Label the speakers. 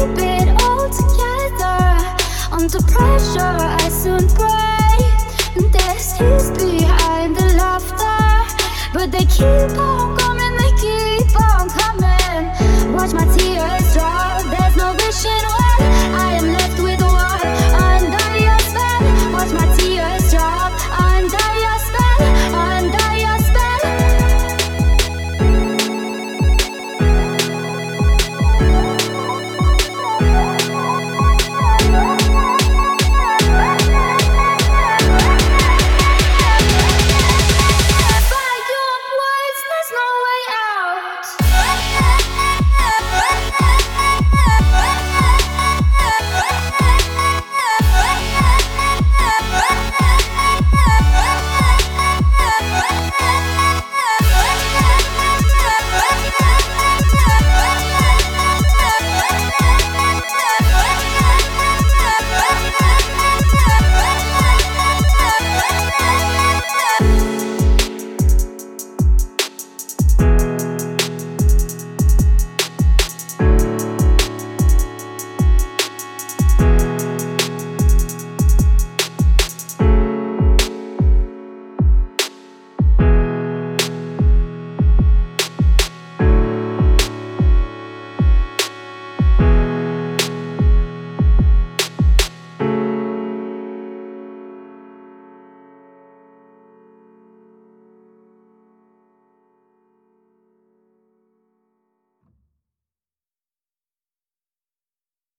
Speaker 1: Keep it all together. Under pressure, I soon break. And there's tears behind the laughter. But they keep on coming, they keep on coming. Watch my tears drop. There's no dry.